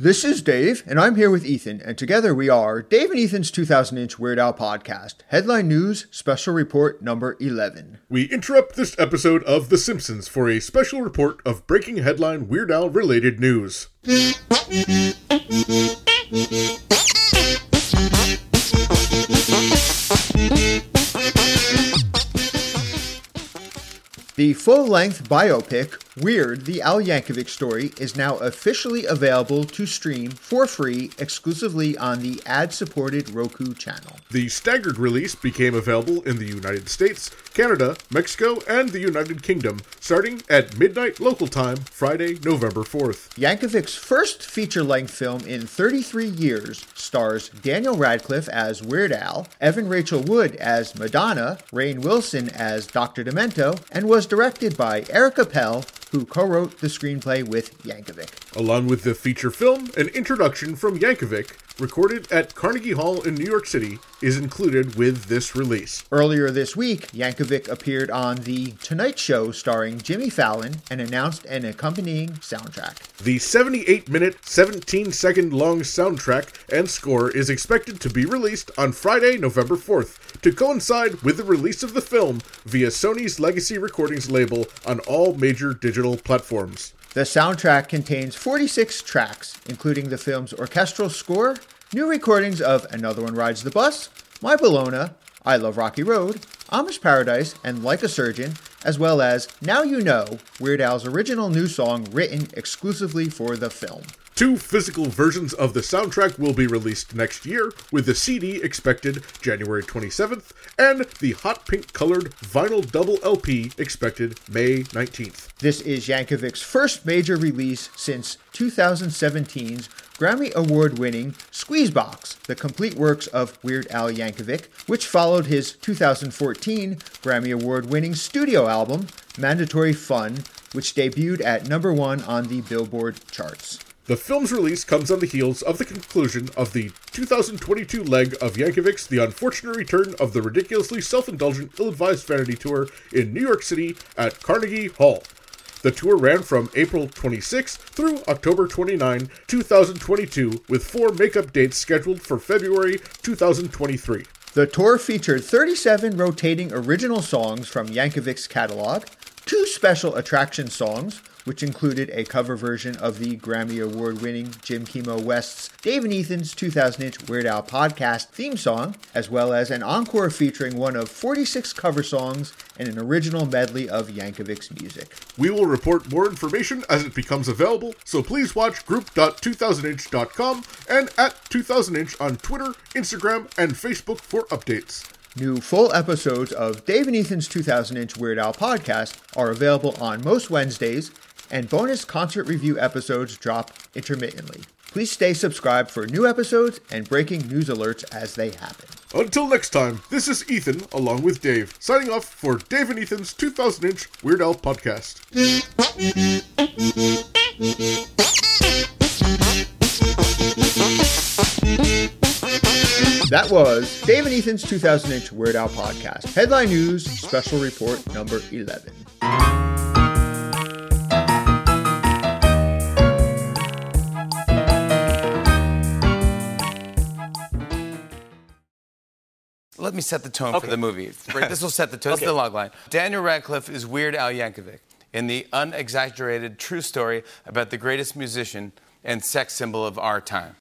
This is Dave, and I'm here with Ethan, and together we are Dave and Ethan's 2000 inch Weird Al podcast, headline news, special report number 11. We interrupt this episode of The Simpsons for a special report of breaking headline Weird Al related news. The full length biopic, Weird, the Al Yankovic story, is now officially available to stream for free exclusively on the ad supported Roku channel. The staggered release became available in the United States, Canada, Mexico, and the United Kingdom starting at midnight local time, Friday, November 4th. Yankovic's first feature length film in 33 years stars Daniel Radcliffe as Weird Al, Evan Rachel Wood as Madonna, Rainn Wilson as Dr. Demento, and was directed by Eric Appel, who co wrote the screenplay with Yankovic. Along with the feature film, an introduction from Yankovic, recorded at Carnegie Hall in New York City, is included with this release. Earlier this week, Yankovic appeared on The Tonight Show starring Jimmy Fallon and announced an accompanying soundtrack. The 78 minute, 17 second long soundtrack and score is expected to be released on Friday, November 4th, to coincide with the release of the film via Sony's Legacy Recordings label on all major digital platforms. The soundtrack contains 46 tracks, including the film's orchestral score, new recordings of Another One Rides the Bus, My Bologna, I Love Rocky Road, Amish Paradise, and Like a Surgeon, as well as Now You Know, Weird Al's original new song written exclusively for the film. Two physical versions of the soundtrack will be released next year, with the CD expected January 27th, and the hot pink colored vinyl double LP expected May 19th. This is Yankovic's first major release since 2017's Grammy Award winning Squeezebox, the complete works of Weird Al Yankovic, which followed his 2014 Grammy Award winning studio album, Mandatory Fun, which debuted at number one on the Billboard charts. The film's release comes on the heels of the conclusion of the 2022 leg of Yankovic's The Unfortunate Return of the Ridiculously Self Indulgent Ill Advised Vanity Tour in New York City at Carnegie Hall. The tour ran from April 26 through October 29, 2022, with four makeup dates scheduled for February 2023. The tour featured 37 rotating original songs from Yankovic's catalog, two special attraction songs, which included a cover version of the Grammy Award winning Jim Kimo West's Dave and Ethan's 2000 inch Weird Al podcast theme song, as well as an encore featuring one of 46 cover songs and an original medley of Yankovic's music. We will report more information as it becomes available, so please watch group.2000inch.com and at 2000inch on Twitter, Instagram, and Facebook for updates. New full episodes of Dave and Ethan's 2000 inch Weird Al podcast are available on most Wednesdays and bonus concert review episodes drop intermittently. Please stay subscribed for new episodes and breaking news alerts as they happen. Until next time, this is Ethan along with Dave, signing off for Dave and Ethan's 2000 inch Weird Al podcast. That was Dave and Ethan's 2000 inch Weird Al podcast. Headline news, special report number 11. Let me set the tone Okay. for the movie. This will set the tone. This is the log line. Daniel Radcliffe is Weird Al Yankovic in the unexaggerated true story about the greatest musician and sex symbol of our time.